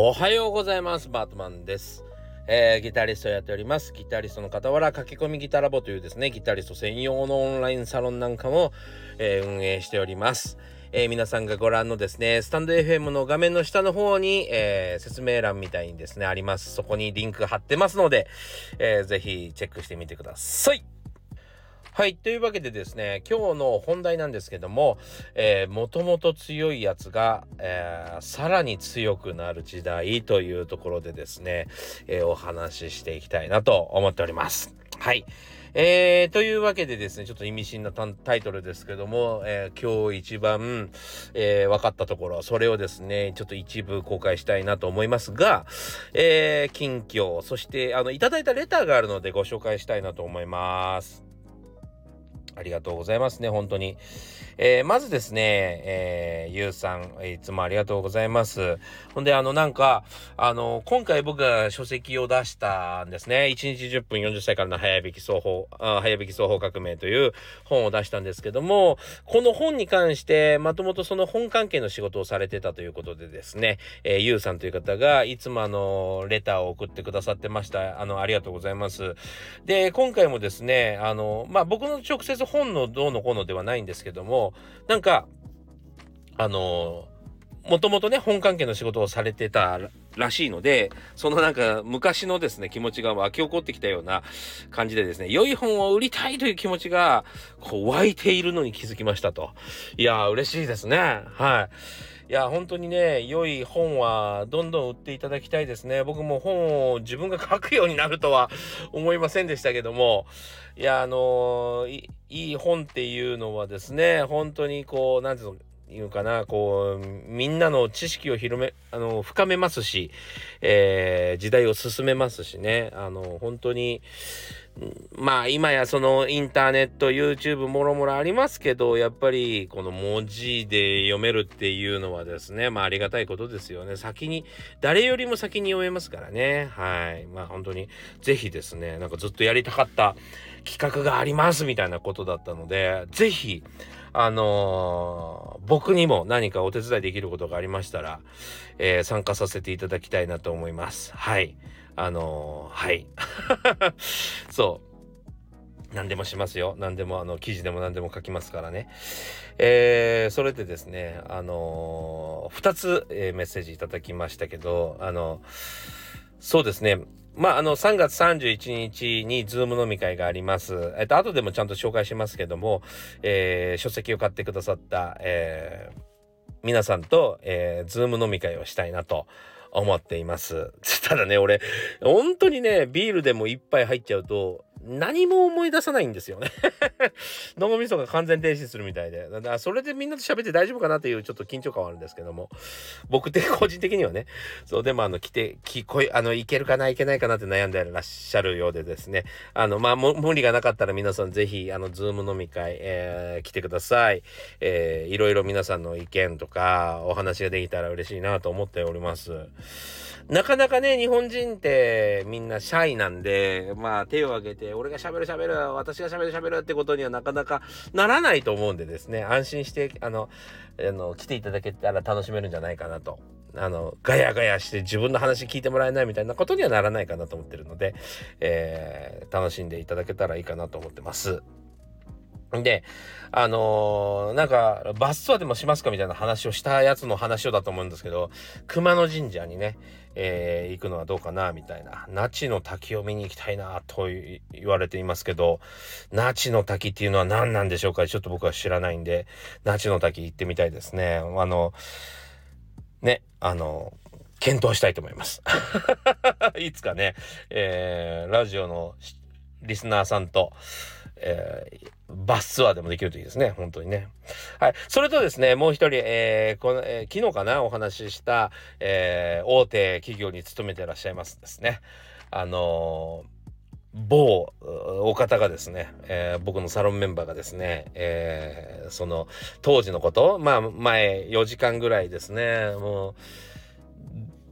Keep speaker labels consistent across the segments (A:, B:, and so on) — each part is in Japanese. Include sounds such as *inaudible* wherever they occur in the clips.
A: おはようございます。バートマンです。えー、ギタリストやっております。ギタリストの傍ら、駆け込みギタラボというですね、ギタリスト専用のオンラインサロンなんかも、えー、運営しております。えー、皆さんがご覧のですね、スタンド FM の画面の下の方に、えー、説明欄みたいにですね、あります。そこにリンク貼ってますので、えー、ぜひチェックしてみてください。はい。というわけでですね、今日の本題なんですけども、えー、もともと強いやつが、えー、さらに強くなる時代というところでですね、えー、お話ししていきたいなと思っております。はい。えー、というわけでですね、ちょっと意味深なタイトルですけども、えー、今日一番、えー、分かったところ、それをですね、ちょっと一部公開したいなと思いますが、えー、近況、そして、あの、いただいたレターがあるのでご紹介したいなと思います。ありがとうございますね、本当に。えー、まずですね、えー、ゆうさん、いつもありがとうございます。ほんで、あの、なんか、あの、今回僕が書籍を出したんですね。1日10分40歳からの早引き双方、あ早引き双方革命という本を出したんですけども、この本に関して、まともとその本関係の仕事をされてたということでですね、えー、ゆうさんという方が、いつもあの、レターを送ってくださってました。あの、ありがとうございます。で、今回もですね、あの、まあ、僕の直接本のどうのこうのではないんですけども、なんか、あのもともとね、本関係の仕事をされてたらしいので、そのなんか昔のですね、気持ちが湧き起こってきたような感じでですね、良い本を売りたいという気持ちが、こう湧いているのに気づきましたと。いやー、嬉しいですね。はい。いや、本当にね、良い本はどんどん売っていただきたいですね。僕も本を自分が書くようになるとは思いませんでしたけども、いや、あの、いい本っていうのはですね、本当にこう、なんていうの、いうかな、こう、みんなの知識を広め、あの、深めますし、えー、時代を進めますしね、あの、本当に、まあ今やそのインターネット、YouTube もろもろありますけど、やっぱりこの文字で読めるっていうのはですね、まあありがたいことですよね。先に、誰よりも先に読めますからね。はい。まあ本当に、ぜひですね、なんかずっとやりたかった企画がありますみたいなことだったので、ぜひ、あのー、僕にも何かお手伝いできることがありましたら、えー、参加させていただきたいなと思います。はい。あのー、はい。*laughs* そう。何でもしますよ。何でも、あの、記事でも何でも書きますからね。えー、それでですね、あのー、2つ、えー、メッセージいただきましたけど、あの、そうですね。まあ、あの、3月31日に Zoom 飲み会があります。えっと、後でもちゃんと紹介しますけども、えー、書籍を買ってくださった、えー、皆さんと、えー、 Zoom 飲み会をしたいなと思っています。*laughs* ただね、俺、本当にね、ビールでも一杯入っちゃうと、何も思い出さないんですよね *laughs* 脳みそが完全停止するみたいで。だそれでみんなと喋って大丈夫かなっていうちょっと緊張感はあるんですけども。僕って個人的にはね、そう、でもあの、来て、聞こえ、あの、いけるかないけないかなって悩んでらっしゃるようでですね。あの、まあ、無理がなかったら皆さんぜひ、あの、ズーム飲み会、えー、来てください。えー、いろいろ皆さんの意見とか、お話ができたら嬉しいなと思っております。なかなかね、日本人ってみんなシャイなんで、まあ手を挙げて、俺が喋る喋る、私が喋る喋るってことにはなかなかならないと思うんでですね、安心して、あの、あの、来ていただけたら楽しめるんじゃないかなと。あの、ガヤガヤして自分の話聞いてもらえないみたいなことにはならないかなと思ってるので、えー、楽しんでいただけたらいいかなと思ってます。で、あのー、なんか、バスツアーでもしますかみたいな話をしたやつの話をだと思うんですけど、熊野神社にね、えー、行くのはどうかなみたいな。那智の滝を見に行きたいなと言われていますけど、那智の滝っていうのは何なんでしょうか？ちょっと僕は知らないんで、那智の滝行ってみたいですね。あの、ね、あの、検討したいと思います。*laughs* いつかね、えー、ラジオのリスナーさんと、えー、バスツアーでもできるといいですね。本当にね。はい。それとですね、もう一人、えー、この、えー、昨日かな、お話しした、え、大手企業に勤めてらっしゃいますですね。あの某お方がですね、えー、僕のサロンメンバーがですね、えー、その当時のこと、まあ前4時間ぐらいですね、もう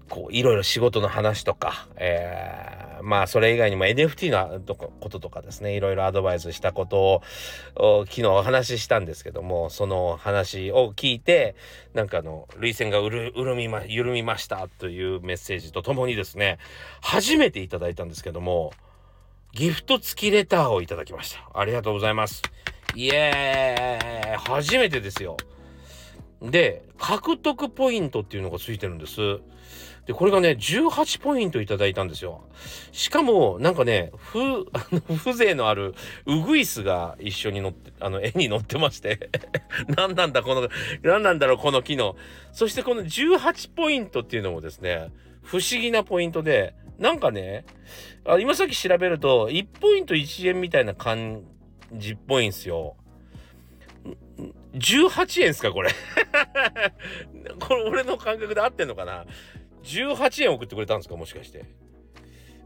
A: こういろいろ仕事の話とか、えー、まあそれ以外にも NFT のこととかですねいろいろアドバイスしたことを昨日お話ししたんですけどもその話を聞いてなんかあの涙腺が潤みま緩みましたというメッセージとともにですね初めていただいたんですけどもギフト付きレターをいただきました。ありがとうございます。イエーイ。初めてですよ。で獲得ポイントっていうのがついてるんです。で、これがね、18ポイントいただいたんですよ。しかも、なんかね、ふ、*laughs* あの、風情のあるウグイスが一緒に乗って、あの、絵に載ってまして *laughs* 何なんだ、この、何なんだろう、この機能。そしてこの18ポイントっていうのもですね、不思議なポイントで、なんかね、あ今さっき調べると、1ポイント1円みたいな感じっぽいんですよ。18円っすかこれ *laughs* これ俺の感覚で合ってんのかな？18円送ってくれたんですかもしかして。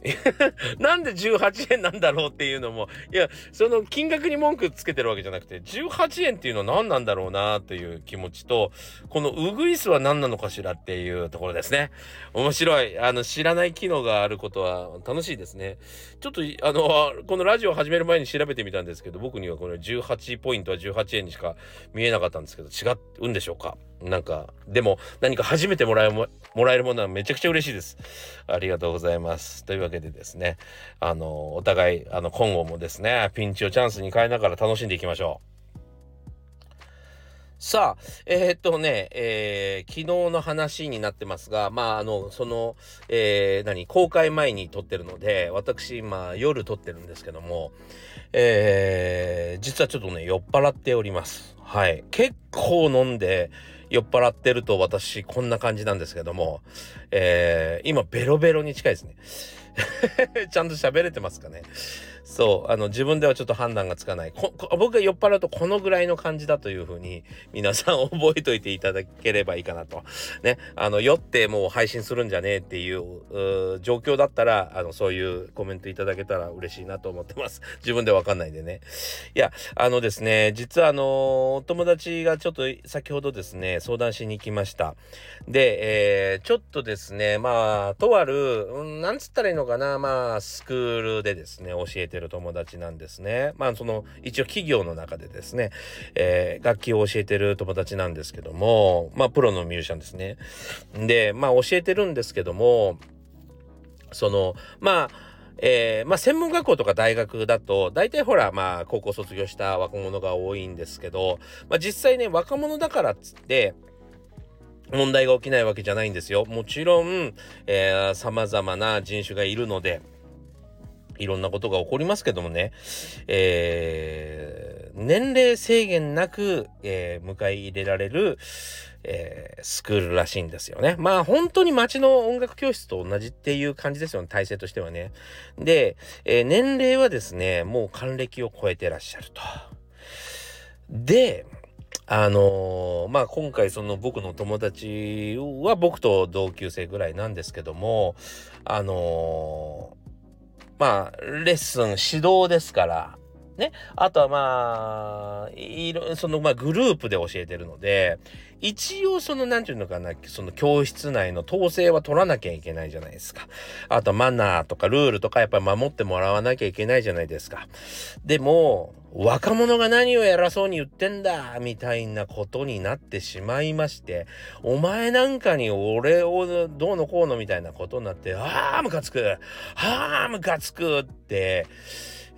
A: *laughs* なんで18円なんだろうっていうのも。いやその金額に文句つけてるわけじゃなくて18円っていうのは何なんだろうなという気持ちとこのウグイスは何なのかしらっていうところですね。面白い。あの知らない機能があることは楽しいですね。ちょっとあのこのラジオ始める前に調べてみたんですけど僕にはこの18ポイントは18円にしか見えなかったんですけど違うんでしょうか？なんか、でも何か初めてもらえもらえるものはめちゃくちゃ嬉しいです。ありがとうございます。というわけでですね、あの、お互い、あの、今後もですね、ピンチをチャンスに変えながら楽しんでいきましょう。さあ、えー、っとね、えー、昨日の話になってますが、まあ、あの、その、えー、何、公開前に撮ってるので、私、今、夜撮ってるんですけども、えー、実はちょっとね、酔っ払っております。はい。結構飲んで、酔っ払ってると私こんな感じなんですけども、えー、今ベロベロに近いですね。*laughs* ちゃんと喋れてますかね？そう、あの、自分ではちょっと判断がつかない。僕が酔っ払うとこのぐらいの感じだというふうに、皆さん覚えといていただければいいかなと。ね、あの、酔ってもう配信するんじゃねえっていう状況だったら、あの、そういうコメントいただけたら嬉しいなと思ってます。*laughs* 自分でわかんないでね。いや、あのですね、実はあの、お友達がちょっと先ほどですね、相談しに来ました。で、えー、ちょっとですね、まあ、とある、うん、なんつったらいいのかな、まあ、スクールでですね、教えてる友達なんですね。まあその一応企業の中でですね、えー、楽器を教えてる友達なんですけども、まあプロのミュージシャンですね。で、まあ教えてるんですけども、その、まあ、えー、まあ専門学校とか大学だと大体ほらまあ高校卒業した若者が多いんですけど、まあ、実際ね若者だからっつって問題が起きないわけじゃないんですよ。もちろん、えー、様々な人種がいるので、いろんなことが起こりますけどもね、えー、年齢制限なく、えー、迎え入れられる、えー、スクールらしいんですよね。まあ本当に街の音楽教室と同じっていう感じですよね、体制としてはね。で、えー、年齢はですね、もう還暦を超えてらっしゃると。で、あのー、まあ今回その僕の友達は僕と同級生ぐらいなんですけども、あのまあ、レッスン、指導ですから、ね。あとはまあ、いろ、そのまあグループで教えてるので、一応その、なんていうのかな、その教室内の統制は取らなきゃいけないじゃないですか。あとマナーとかルールとかやっぱり守ってもらわなきゃいけないじゃないですか。でも、若者が何を偉そうに言ってんだみたいなことになってしまいまして、お前なんかに俺をどうのこうのみたいなことになって、ああ、ムカつくああ、ムカつくって、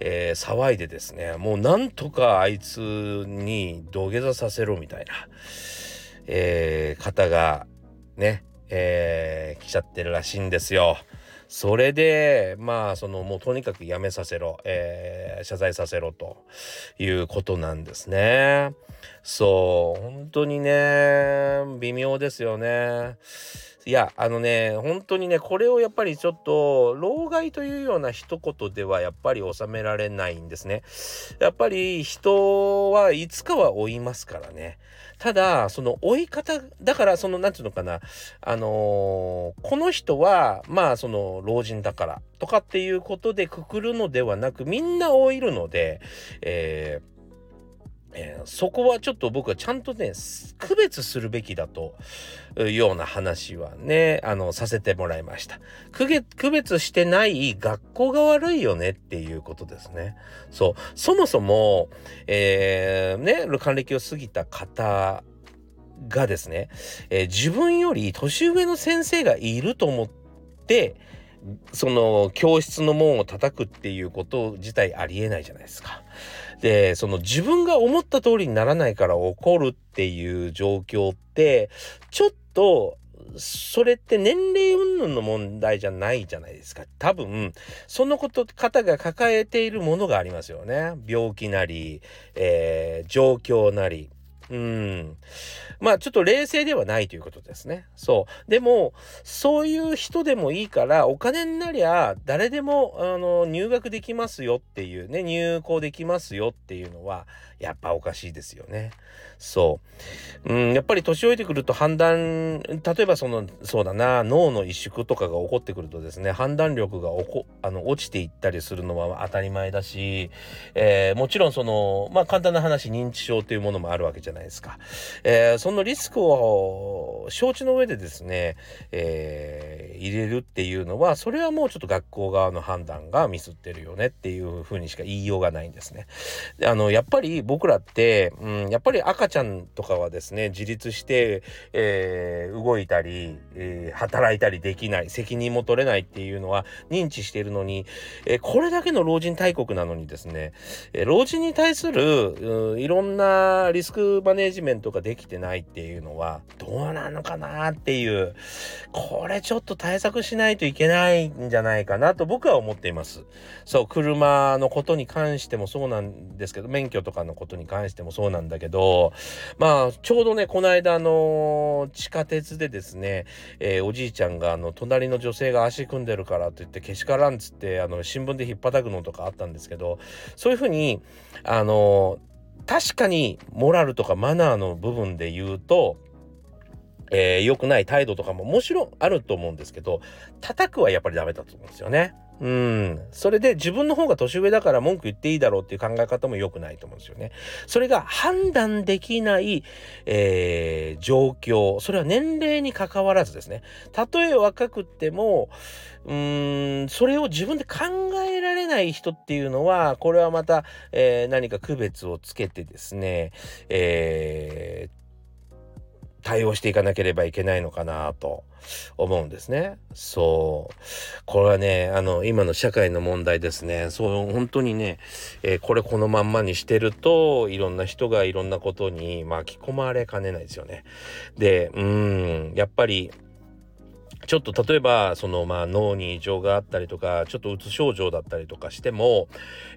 A: えー、騒いでですね、もうなんとかあいつに土下座させろみたいな。えー、方がね、えー、来ちゃってるらしいんですよ。それで、まあ、その、もうとにかくやめさせろ、えー、謝罪させろということなんですね。そう、本当にね、微妙ですよね。いや、あのね、本当にね、これをやっぱりちょっと、老害というような一言ではやっぱり収められないんですね。やっぱり人はいつかは追いますからね。ただ、その追い方、だから、その、なんていうのかな、あのー、この人は、まあ、その、老人だからとかっていうことでくくるのではなく、みんな老いるので、えーえー、そこはちょっと僕はちゃんとね区別するべきだというような話はねあのさせてもらいました。区別してない学校が悪いよねっていうことですね。そう。そもそも、えー、ね還暦を過ぎた方がですね、えー、自分より年上の先生がいると思ってその教室の門を叩くっていうこと自体ありえないじゃないですか。でその自分が思った通りにならないから怒るっていう状況ってちょっとそれって年齢云々の問題じゃないじゃないですか。多分、そのこと、方が抱えているものがありますよね。病気なり、えー、状況なり。うん。まあちょっと冷静ではないということですね。そう。でも、そういう人でもいいから、お金になりゃ誰でもあの入学できますよっていうね、入校できますよっていうのは、やっぱおかしいですよね。そう。うん、やっぱり年老いてくると判断、例えばその、そうだな、脳の萎縮とかが起こってくるとですね、判断力がおこあの落ちていったりするのは当たり前だし、えー、もちろんその、まあ簡単な話、認知症というものもあるわけじゃないですか。えー、のリスクを承知の上でですね、えー、入れるっていうのは、それはもうちょっと学校側の判断がミスってるよねっていうふうにしか言いようがないんですね。あの、やっぱり僕らって、うん、やっぱり赤ちゃんとかはですね、自立して、えー、動いたり、えー、働いたりできない、責任も取れないっていうのは認知しているのに、えー、これだけの老人大国なのにですね、え老人に対する、いろんなリスクマネジメントができてないないっていうのは、どうなのかなっていう、これちょっと対策しないといけないんじゃないかなと僕は思っています。そう、車のことに関してもそうなんですけど、免許とかのことに関してもそうなんだけど、まあ、ちょうどね、この間、の、地下鉄でですね、えー、おじいちゃんが、あの、隣の女性が足組んでるからって言って、けしからんっつって、あの、新聞で引っ叩くのとかあったんですけど、そういうふうに、あの、確かにモラルとかマナーの部分で言うと、えー、良くない態度とかももちろんあると思うんですけど、叩くはやっぱりダメだと思うんですよね。うん。それで自分の方が年上だから文句言っていいだろうっていう考え方も良くないと思うんですよね。それが判断できない、えー、状況。それは年齢に関わらずですね。たとえ若くても、うん、それを自分で考えられない人っていうのは、これはまた、えー、何か区別をつけてですね、えー対応していかなければいけないのかなと思うんですね。そう。これはね、あの、今の社会の問題ですね。そう、本当にね、えー、これこのまんまにしてると、いろんな人がいろんなことに巻き込まれかねないですよね。で、うん、やっぱり、ちょっと例えばそのまあ脳に異常があったりとかちょっとうつ症状だったりとかしても、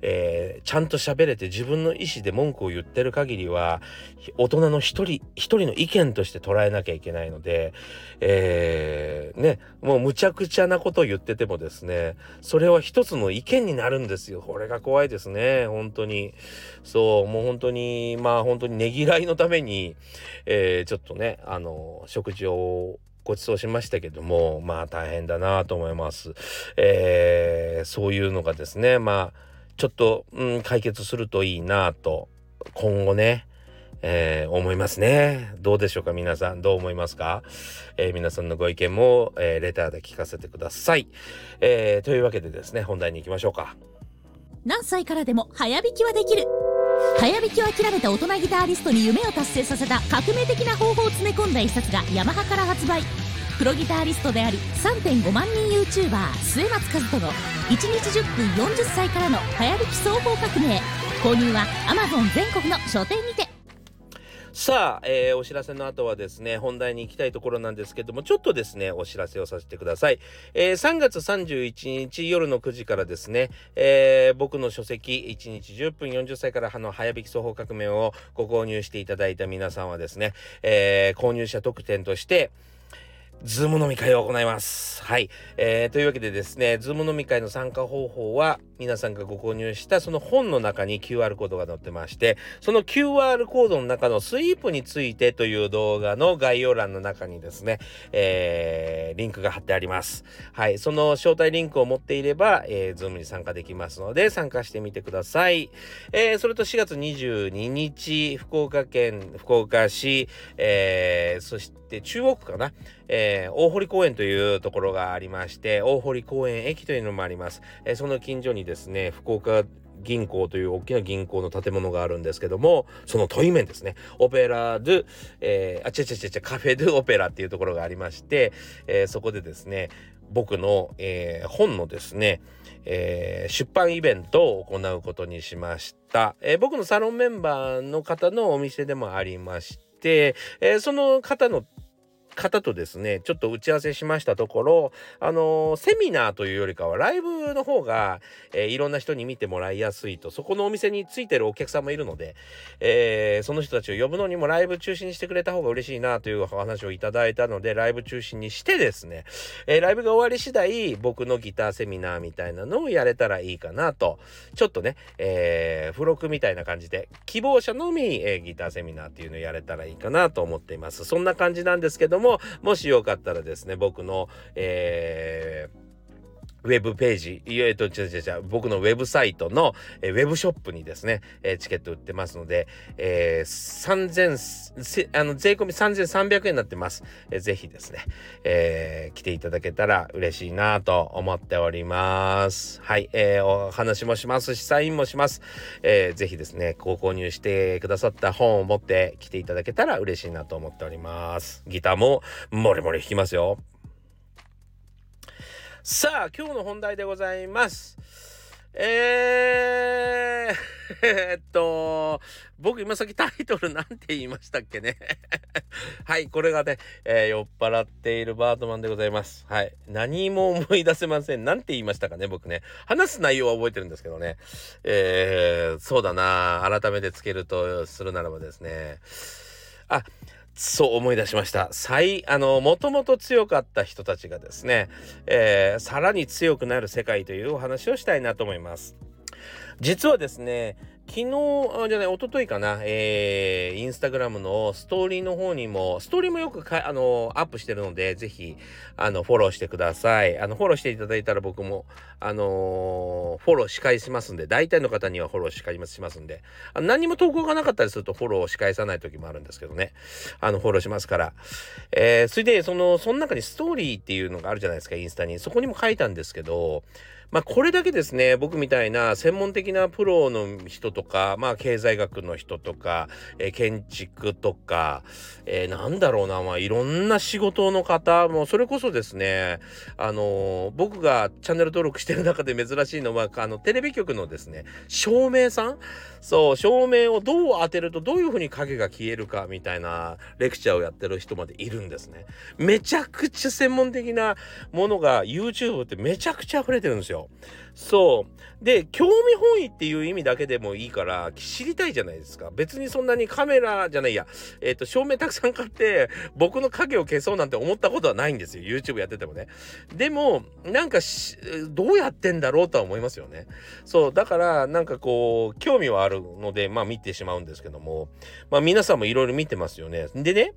A: えー、ちゃんと喋れて自分の意思で文句を言ってる限りは大人の一人一人の意見として捉えなきゃいけないので、えー、ねもうむちゃくちゃなことを言っててもですねそれは一つの意見になるんですよ。これが怖いですね。本当に。そうもう本当にまあ本当にねぎらいのために、えー、ちょっとねあの食事をご馳走しましたけども、まあ大変だなと思います。えー、そういうのがですね、まあ、ちょっと、うん、解決するといいなと、今後ね、えー、思いますね。どうでしょうか皆さん。どう思いますか、えー、皆さんのご意見も、えー、レターで聞かせてください、えーというわけでですね、本題に行きましょうか。
B: 何歳からでも早弾きはできる。早弾きを諦めた大人ギタリストに夢を達成させた革命的な方法を詰め込んだ一冊がヤマハから発売。プロギタリストであり3.5万人 YouTuber 末松和人の1日10分40歳からの早弾き総合革命。購入は Amazon 全国の書店にて。
A: さあ、えー、お知らせの後はですね、本題に行きたいところなんですけども、ちょっとですね、お知らせをさせてください。えー、3月31日夜の9時からですね、えー、僕の書籍、1日10分40歳からの早弾き奏法革命をご購入していただいた皆さんはですね、えー、購入者特典として、 Zoom 飲み会を行います。はい。えー、というわけでですね、 Zoom 飲み会の参加方法は、皆さんがご購入したその本の中に QR コードが載ってましてその QR コードの中のスイープについてという動画の概要欄の中にですね、えー、リンクが貼ってあります。はいその招待リンクを持っていれば、えー、Zoom に参加できますので参加してみてください、えー、それと4月22日福岡県福岡市、えー、そして中央区かな、えー、大堀公園というところがありまして大堀公園駅というのもあります、えー、その近所にですね福岡銀行という大きな銀行の建物があるんですけどもその問い面ですねオペラドゥ、えー、あちゃちゃちゃちゃカフェドゥオペラっていうところがありまして、えー、そこでですね僕の、えー、本のですね、えー、出版イベントを行うことにしました、えー、僕のサロンメンバーの方のお店でもありまして、えー、その方の方とですねちょっと打ち合わせしましたところあの、セミナーというよりかはライブの方が、えー、いろんな人に見てもらいやすいとそこのお店についてるお客さんもいるので、えー、その人たちを呼ぶのにもライブ中心にしてくれた方が嬉しいなというお話をいただいたのでライブ中心にしてですね、えライブが終わり次第僕のギターセミナーみたいなのをやれたらいいかなとちょっとね、え付録みたいな感じで希望者のみ、えギターセミナーっていうのをやれたらいいかなと思っています。そんな感じなんですけどもも、もしよかったらですね、僕の、えーウェブページ、いえと、違う違う違う、僕のウェブサイトの、えウェブショップにですね、えチケット売ってますので、えー、3000、あの、税込み3300円になってます。えー、ぜひですね、えー、来ていただけたら嬉しいなと思っております。はい、えー、お話もしますし、サインもします。えー、ぜひですね、ご購入してくださった本を持って来ていただけたら嬉しいなと思っております。ギターももりもり弾きますよ。さあ、今日の本題でございます。えー、えっと、僕今さっきタイトルなんて言いましたっけね？*laughs* はい、これがね、えー、酔っ払っているバートマンでございます。はい。何も思い出せません。なんて言いましたかね、僕ね。話す内容は覚えてるんですけどね。えー、そうだな改めてつけるとするならばですね。あ、そう思い出しました。最、あの、もともと強かった人たちがですね、えー、さらに強くなる世界というお話をしたいなと思います。実はですね、昨日、じゃない、一昨日かな、えー、インスタグラムのストーリーの方にも、ストーリーもよくか、あの、アップしてるので、ぜひ、あの、フォローしてください。あの、フォローしていただいたら僕も、あのー、フォローし返しますんで、大体の方にはフォローし返しますんで、あ何も投稿がなかったりするとフォローをし返さない時もあるんですけどね、あの、フォローしますから。えー、それで、その、その中にストーリーっていうのがあるじゃないですか、インスタに。そこにも書いたんですけど、まあ、これだけですね、僕みたいな専門的なプロの人とか、まあ、経済学の人とか、えー、建築とか、えー、なんだろうな、まあ、いろんな仕事の方、もそれこそですね、あのー、僕がチャンネル登録してる中で珍しいのは、あの、テレビ局のですね、照明さん？そう、照明をどう当てるとどういう風に影が消えるかみたいなレクチャーをやってる人までいるんですね。めちゃくちゃ専門的なものが YouTube ってめちゃくちゃ溢れてるんですよ。そう。で、興味本位っていう意味だけでもいいから知りたいじゃないですか。別にそんなにカメラじゃないや、えっ、ー、と、照明たくさん買って僕の影を消そうなんて思ったことはないんですよ。YouTube やっててもね。でも、なんかどうやってんだろうとは思いますよね。そう。だから、なんかこう、興味はあるので、まあ見てしまうんですけども、まあ皆さんもいろいろ見てますよね。でね、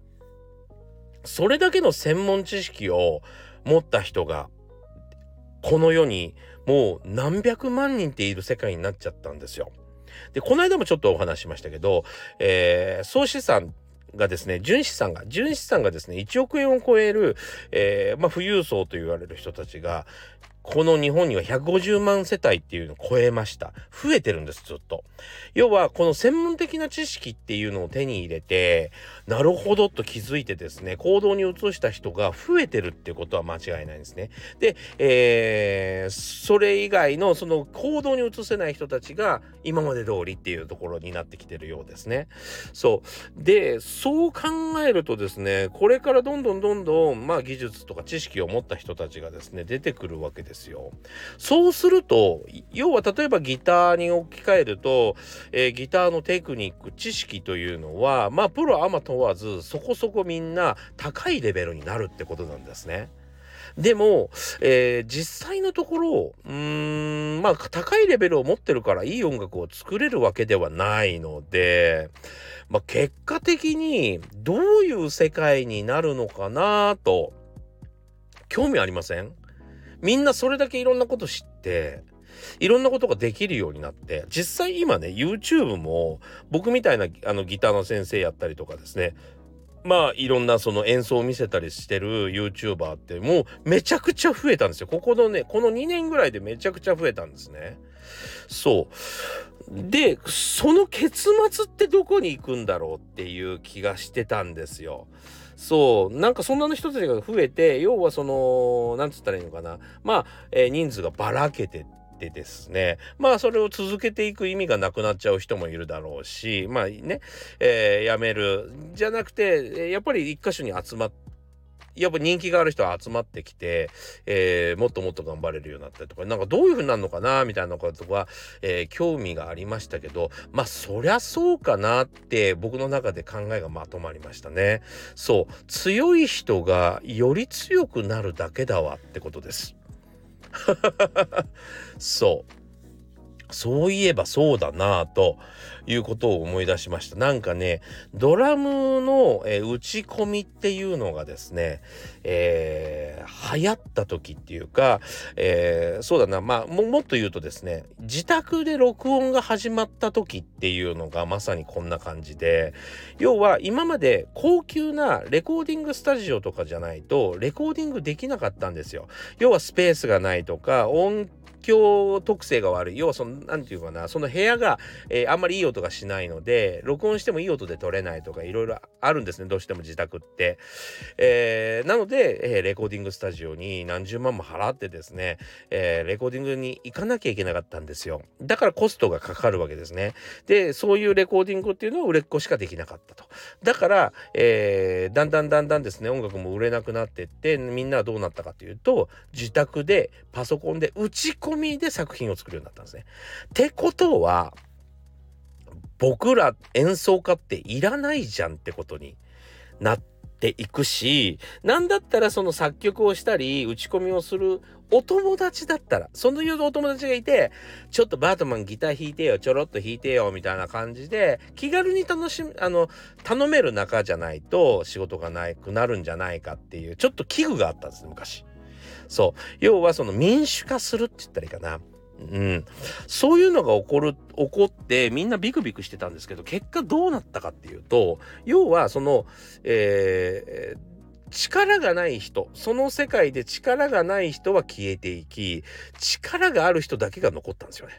A: それだけの専門知識を持った人がこの世にもう何百万人っている世界になっちゃったんですよ。で、この間もちょっとお話しましたけど、えー、総資産がですね、純資産が、純資産がですね、1億円を超える、えー、まあ、富裕層と言われる人たちが、この日本には150万世帯っていうのを超えました。増えてるんです、ずっと。要は、この専門的な知識っていうのを手に入れて、なるほどと気づいてですね、行動に移した人が増えてるってことは間違いないんですね。で、えー、それ以外のその行動に移せない人たちが今まで通りっていうところになってきてるようですね。そう。で、そう考えるとですね、これからどんどんどんどん、まあ技術とか知識を持った人たちがですね、出てくるわけです。ですよ。そうすると、要は例えばギターに置き換えると、えー、ギターのテクニック、知識というのは、まあ、プロアマ問わず、そこそこみんな高いレベルになるってことなんですね。でも、えー、実際のところ、うーん、まあ、高いレベルを持ってるからいい音楽を作れるわけではないので、まあ、結果的にどういう世界になるのかなと、興味ありません？みんなそれだけいろんなこと知って、いろんなことができるようになって、実際今ね、YouTube も僕みたいなあのギターの先生やったりとかですね、まあいろんなその演奏を見せたりしてる YouTuber ってもうめちゃくちゃ増えたんですよ。ここのね、この2年ぐらいでめちゃくちゃ増えたんですね。そう。で、その結末ってどこに行くんだろうっていう気がしてたんですよ。そう、なんかそんなの人たちが増えて、要はその、なんつったらいいのかな。まあ、えー、人数がばらけてってですね。まあそれを続けていく意味がなくなっちゃう人もいるだろうしまあね、えー、やめる。じゃなくてやっぱり一箇所に集まってやっぱ人気がある人は集まってきて、えー、もっともっと頑張れるようになったりとか、なんかどういう風になるのかなみたいなことが、えー、興味がありましたけど、まあそりゃそうかなって僕の中で考えがまとまりましたね。そう、強い人がより強くなるだけだわってことです。*laughs* そう。そういえばそうだなぁということを思い出しました。なんかね、ドラムの、えー、打ち込みっていうのがですね、えー、流行った時っていうか、えー、そうだな、まあも、もっと言うとですね、自宅で録音が始まった時っていうのがまさにこんな感じで、要は今まで高級なレコーディングスタジオとかじゃないと、レコーディングできなかったんですよ。要はスペースがないとか、音響特性が悪い。要はその、なんていうかな、その部屋が、えー、あんまりいい音がしないので、録音してもいい音で撮れないとか、いろいろあるんですね、どうしても自宅って。えー、なので、でえー、レコーディングスタジオに何十万も払ってですね、えレコーディングに行かなきゃいけなかったんですよ。だからコストがかかるわけですね。で、そういうレコーディングっていうのは売れっ子しかできなかったと。だから、えだんだんだんだんですね、音楽も売れなくなってって、みんなはどうなったかというと、自宅でパソコンで打ち込みで作品を作るようになったんですね。ってことは僕ら演奏家っていらないじゃんってことになってていくし、なんだったらその作曲をしたり、打ち込みをするお友達だったら、そのいうお友達がいて、ちょっとバートマンギター弾いてよ、ちょろっと弾いてよ、みたいな感じで、気軽に楽しみ、あの、頼める仲じゃないと仕事がなくなるんじゃないかっていう、ちょっと危惧があったんです、昔。そう。要はその民主化するって言ったらいいかな。うん。そういうのが起こる、起こってみんなビクビクしてたんですけど、結果どうなったかっていうと、要はその、えー、力がない人、その世界で力がない人は消えていき、力がある人だけが残ったんですよね。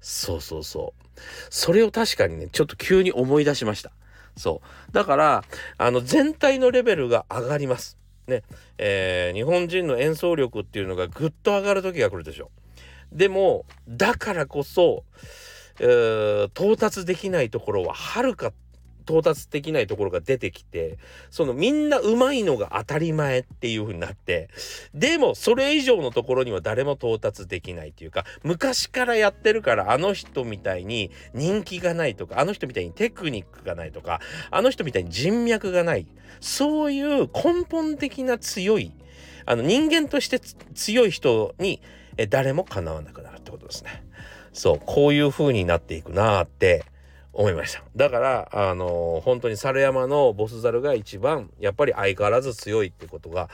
A: そうそうそう。それを確かにね、ちょっと急に思い出しました。そう。だから、あの、全体のレベルが上がります。ね、えー、日本人の演奏力っていうのがぐっと上がる時が来るでしょう。でもだからこそ、到達できないところははるか到達できないところが出てきて、そのみんな上手いのが当たり前っていう風になって、でもそれ以上のところには誰も到達できないっていうか、昔からやってるからあの人みたいに人気がないとか、あの人みたいにテクニックがないとか、あの人みたいに人脈がない。そういう根本的な強い、あの人間として強い人にえ誰もかなわなくなるってことですね。そう、こういう風になっていくなーって思いました。だから、あのー、本当に猿山のボス猿が一番、やっぱり相変わらず強いってことが、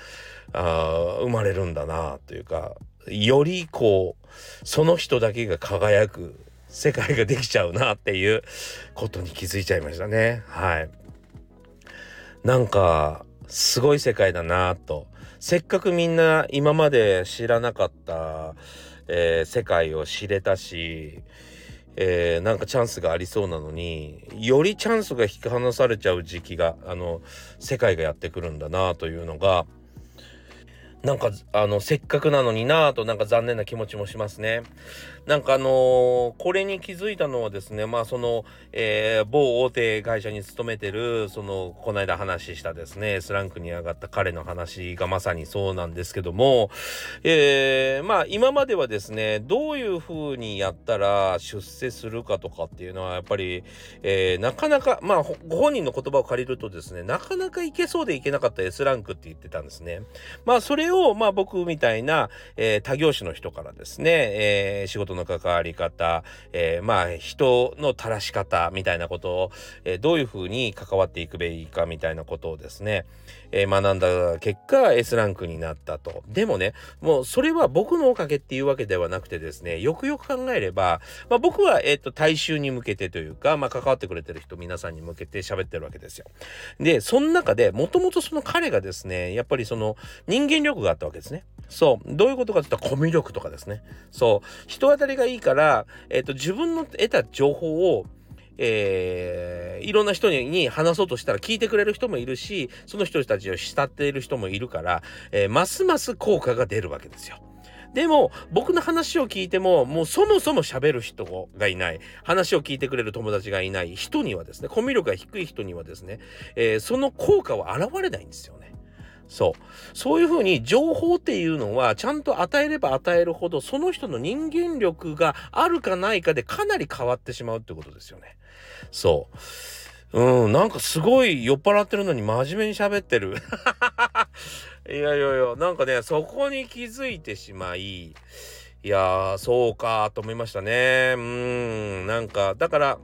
A: あ生まれるんだなというか、よりこう、その人だけが輝く世界ができちゃうなっていうことに気づいちゃいましたね。はい。なんか、すごい世界だなと。せっかくみんな今まで知らなかった、えー、世界を知れたし、えー、なんかチャンスがありそうなのによりチャンスが引き離されちゃう時期があの世界がやってくるんだなというのがなんかあのせっかくなのになぁとなんか残念な気持ちもしますね。なんかあのー、これに気づいたのはですね、まあその、えー、某大手会社に勤めてる、その、この間話したですね、スランクに上がった彼の話がまさにそうなんですけども、えー、まあ今まではですね、どういう風にやったら出世するかとかっていうのはやっぱり、えー、なかなか、まあご本人の言葉を借りるとですね、なかなかいけそうでいけなかった S ランクって言ってたんですね。まあそれを、まあ僕みたいな、えー、他業種の人からですね、えー、仕事の関わり方、えー、まあ人の垂らし方みたいなことを、えー、どういうふうに関わっていくべきかみたいなことをですね、えー、学んだ結果 S ランクになったと。でもね、もうそれは僕のおかげっていうわけではなくてですね、よくよく考えれば、まあ、僕は、えっ、と、大衆に向けてというか、まあ、関わってくれてる人皆さんに向けて喋ってるわけですよ。で、その中で、もともとその彼がですね、やっぱりその人間力があったわけですね。そう。どういうことかって言ったらコミュ力とかですね。そう。人当たりがいいから、えっ、と、自分の得た情報を、えー、いろんな人に話そうとしたら聞いてくれる人もいるし、その人たちを慕っている人もいるから、えー、ますます効果が出るわけですよ。でも、僕の話を聞いても、もうそもそも喋る人がいない、話を聞いてくれる友達がいない人にはですね、コミュ力が低い人にはですね、えー、その効果は現れないんですよね。そう。そういうふうに情報っていうのはちゃんと与えれば与えるほどその人の人間力があるかないかでかなり変わってしまうってことですよね。そう。うん、なんかすごい酔っ払ってるのに真面目に喋ってる。*laughs* いやいやいや、なんかね、そこに気づいてしまい、いやー、そうかと思いましたね。うん、なんか、だから、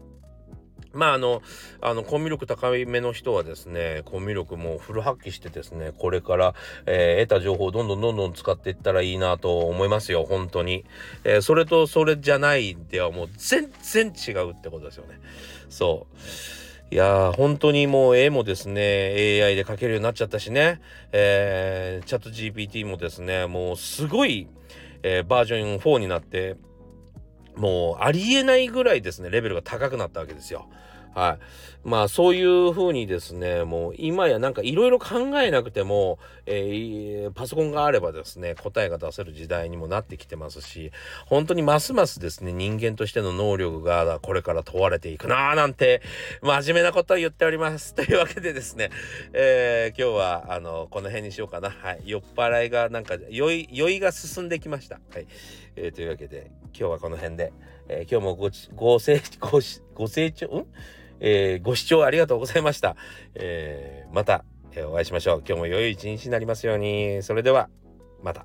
A: まああの、あの、コミュ力高めの人はですね、コミュ力もフル発揮してですね、これから、えー、得た情報をどんどんどんどん使っていったらいいなと思いますよ、本当に。えー、それとそれじゃないではもう全然違うってことですよね。そう。いやー、本当にもう絵もですね、AI で描けるようになっちゃったしね、えー、チャット GPT もですね、もうすごい、えー、バージョン4になって、もうありえないぐらいですね、レベルが高くなったわけですよ。はい。まあそういう風にですね、もう今やなんかいろいろ考えなくても、えー、パソコンがあればですね、答えが出せる時代にもなってきてますし、本当にますますですね、人間としての能力がこれから問われていくなーなんて、真面目なことを言っております。*laughs* というわけでですね、えー、今日はあの、この辺にしようかな。はい。酔っ払いがなんか酔い、酔いが進んできました。はい。えー、というわけで、今日はこの辺で、えー、今日もご、ご清、ご、ご清聴、ん？えー、ご視聴ありがとうございました。えー、また、えお会いしましょう。今日も良い一日になりますように。それでは、また。